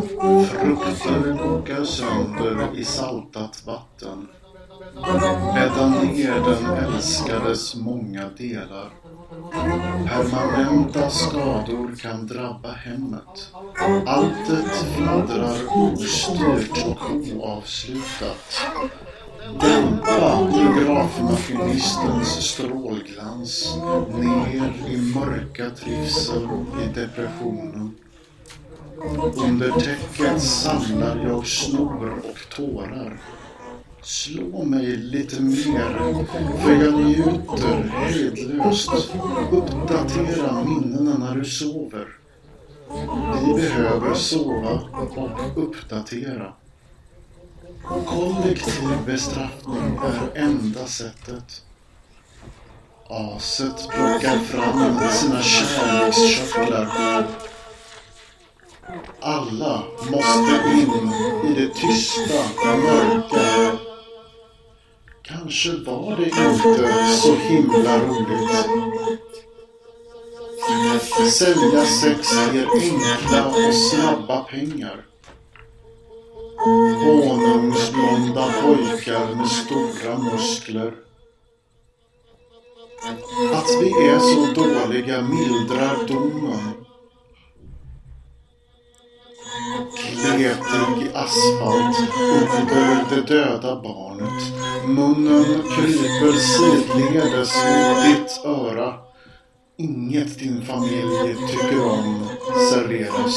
Frukter kokar sönder i saltat vatten. Bädda ner den älskades många delar. Permanenta skador kan drabba hemmet. Alltet fladdrar ostyrt och oavslutat. Dämpa biografmaskinistens strålglans ner i mörka trivsel i depressionen. Under täcket samlar jag snor och tårar. Slå mig lite mer, för jag njuter hejdlöst. Uppdatera minnena när du sover. Vi behöver sova och uppdatera. Kollektiv bestraffning är enda sättet. Aset plockar fram sina kärlekskörtlar. Alla måste in i det tysta och mörka. Kanske var det inte så himla roligt. Sälja sex ger enkla och snabba pengar. Honungsblonda pojkar med stora muskler. Att vi är så dåliga mildrar domen. Kletig asfalt under det döda barnet. Munnen kryper sidledes mot ditt öra. Inget din familj tycker om serveras.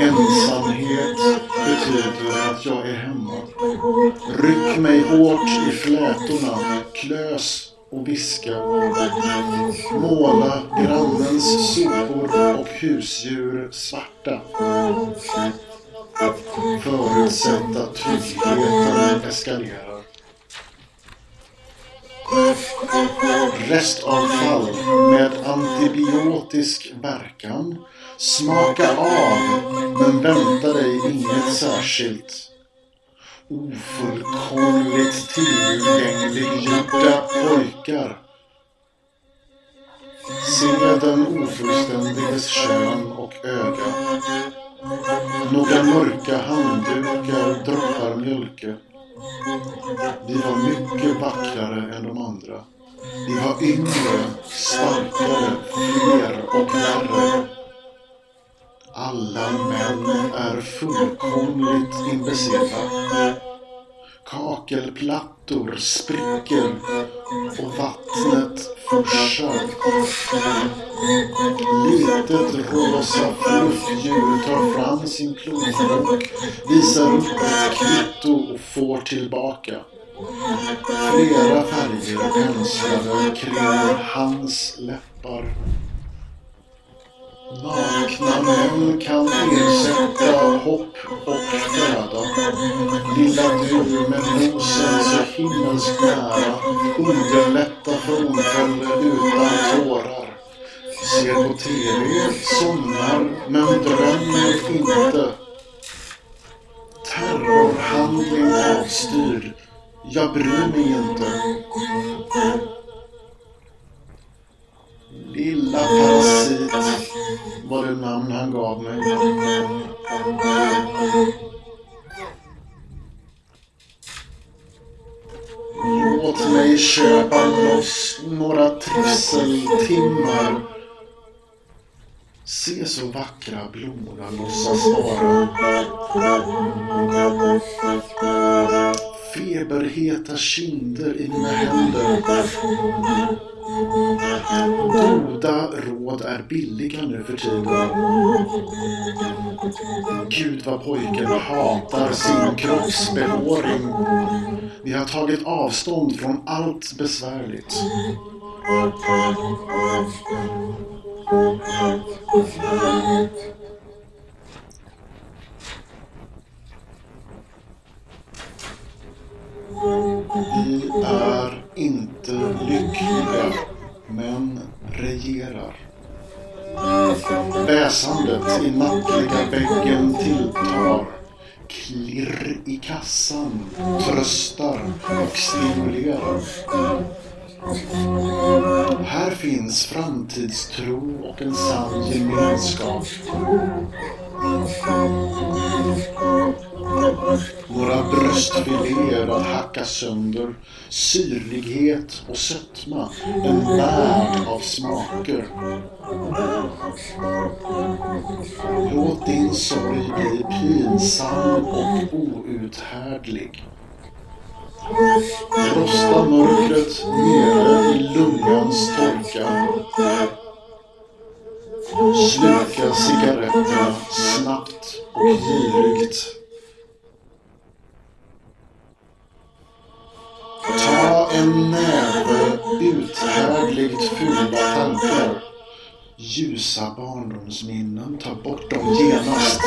Ensamhet betyder att jag är hemma. Ryck mig hårt i flätorna, klös och viska. Måla grannens sopor och husdjur svarta. Förutsätt att tryggheten eskalerar. Restavfall med antibiotisk verkan. Smaka av, men vänta dig inget särskilt. Ofullkomligt tillgängliggjorda pojkar. Se den ofullständiges kön och öga. Några mörka handdukar droppar mjölke. Vi var mycket vackrare än de andra. Vi var yngre, starkare, fler och värre. Alla män är fullkomligt imbecilla. Kakelplattor spricker och vattnet forsar. Litet rosa fluffdjur tar fram sin plånbok, visar upp ett kvitto och får tillbaka. Flera färger penslade kring hans läppar. Nakna män kan ersätta hopp och föda. Lilla du med nosen så himmelskt nära. Underlätta frånfälle utan tårar. Ser på TV, somnar, men drömmer inte. Terrorhandling avstyrd. Jag bryr mig inte. Lilla parasit var det namn han gav mig. Låt mig köpa loss några trivseltimmar. Se så vackra blommorna låtsas vara. Feberheta kinder i mina händer. Goda råd är billiga nu för tiden. Gud vad pojken hatar sin kroppsbehåring. Vi har tagit avstånd från allt besvärligt. Vi är inte lyckliga, men regerar. Väsandet i nattliga väggen tilltar. Klirr i kassan tröstar och stimulerar. Här finns framtidstro och en sann gemenskap. Några bröstfiléer att hacka sönder, syrlighet och sötma, en värld av smaker. Låt din sorg bli pinsam och outhärdlig. Rosta mörkret nere i lungans torka. Sluka cigaretterna snabbt och girigt. En näve uthärdligt fula tankar. Ljusa barndomsminnen, ta bort dem genast.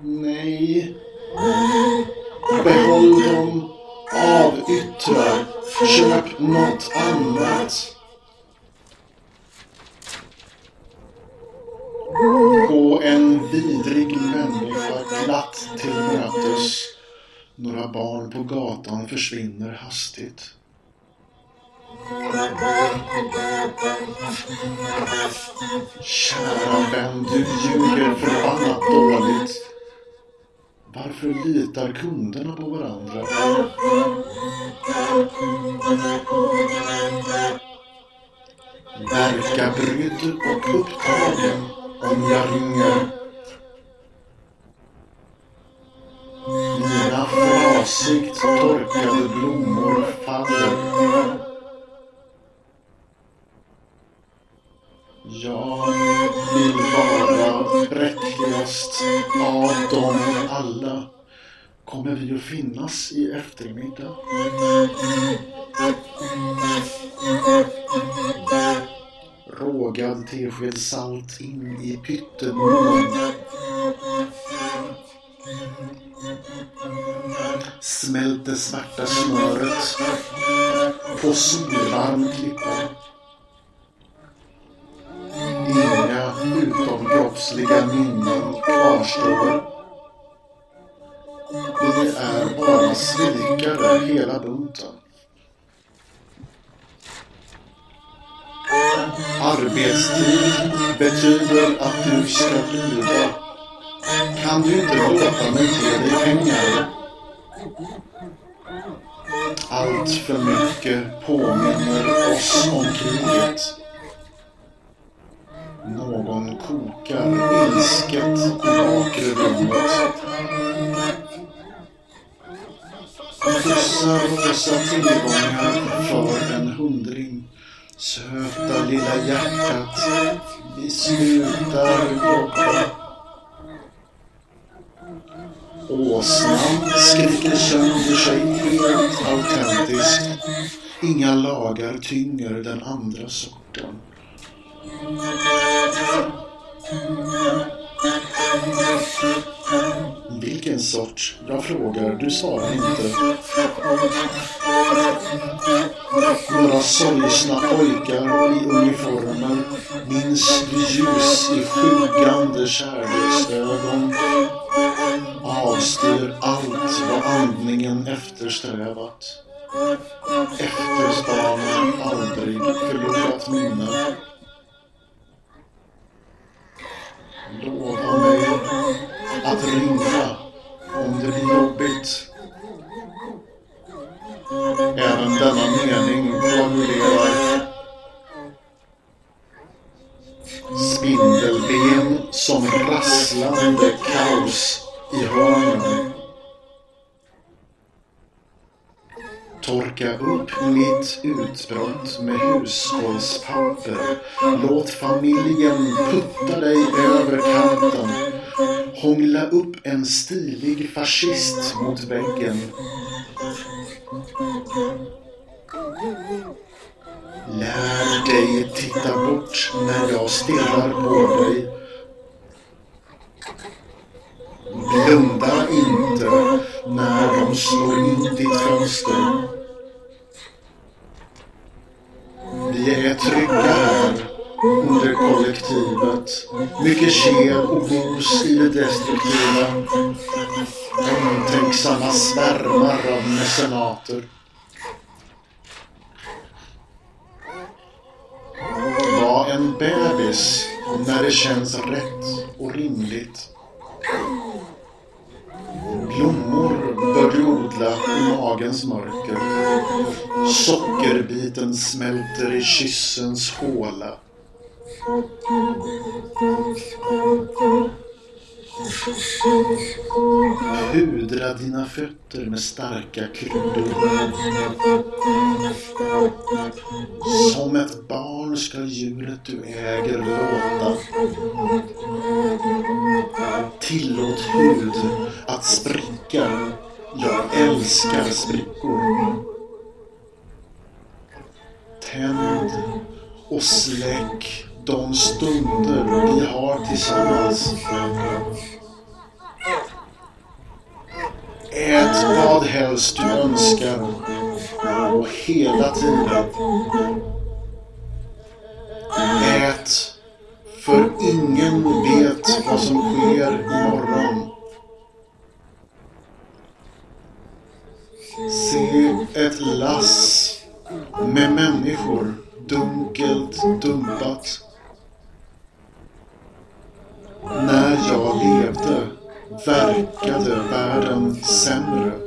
Nej. Behåll dem. Avyttra. Köp något annat. Vidrig människa glatt till mötes. Några barn på gatan försvinner hastigt. Kära vän, du ljuger förbannat dåligt. Varför litar kunderna på varandra? Verka brydd och upptagen om jag ringer. Frasigt torkade blommor faller. Jag vill vara bräckligast av dem alla. Kommer vi att finnas i eftermiddag? Rågad tesked salt in i pyttemunnen. Smält det svarta smöret på solvarm klippa. Inga utomkroppsliga minnen kvarstår. Vi är bara svikare hela bunten. Arbetstid betyder att du ska lyda. Kan du inte låta mig ge dig pengar? Allt för mycket påminner oss om kriget. Någon kokar ilsket i bakre rummet. Skjutsa dessa tillgångar för en hundring. Söta lilla hjärtat, vi slutar jobba. Åsnan skriker sönder sig helt autentiskt. Inga lagar tynger den andra sorten. Vilken sort? Jag frågar, du svarar inte. Några sorgsna pojkar i uniformer minns ljus i sjugande kärleksögon avstyr allt vad andningen eftersträvat. Efterspanar aldrig förlorat minne. Lova mig att ringa om det blir jobbigt. Även denna mening formulerar Spindelben som rasslande kaos i hörnen. Torka upp mitt utbrott med hushållspapper. Låt familjen putta dig över kanten. Hångla upp en stilig fascist mot väggen. Lär dig titta bort när jag stirrar på dig. Blunda inte när de slår in ditt fönster. Vi är trygga här under kollektivet. Mycket kel och bos i det destruktiva. Omtänksamma svärmar av mecenater. Var en bebis när det känns rätt och rimligt. Blommor bör du odla i magens mörker. Sockerbiten smälter i kyssens håla. Pudra dina fötter med starka kryddor. Som ett barn ska djuret du äger låta. Tillåt hud att spricka. Jag älskar sprickor. Tänd och släck de stunder vi har tillsammans. Ät vad helst du önskar och hela tiden. Ät, för ingen vet vad som sker imorgon. Se ett lass med människor dunkelt dumpat. När jag levde verkade världen sämre.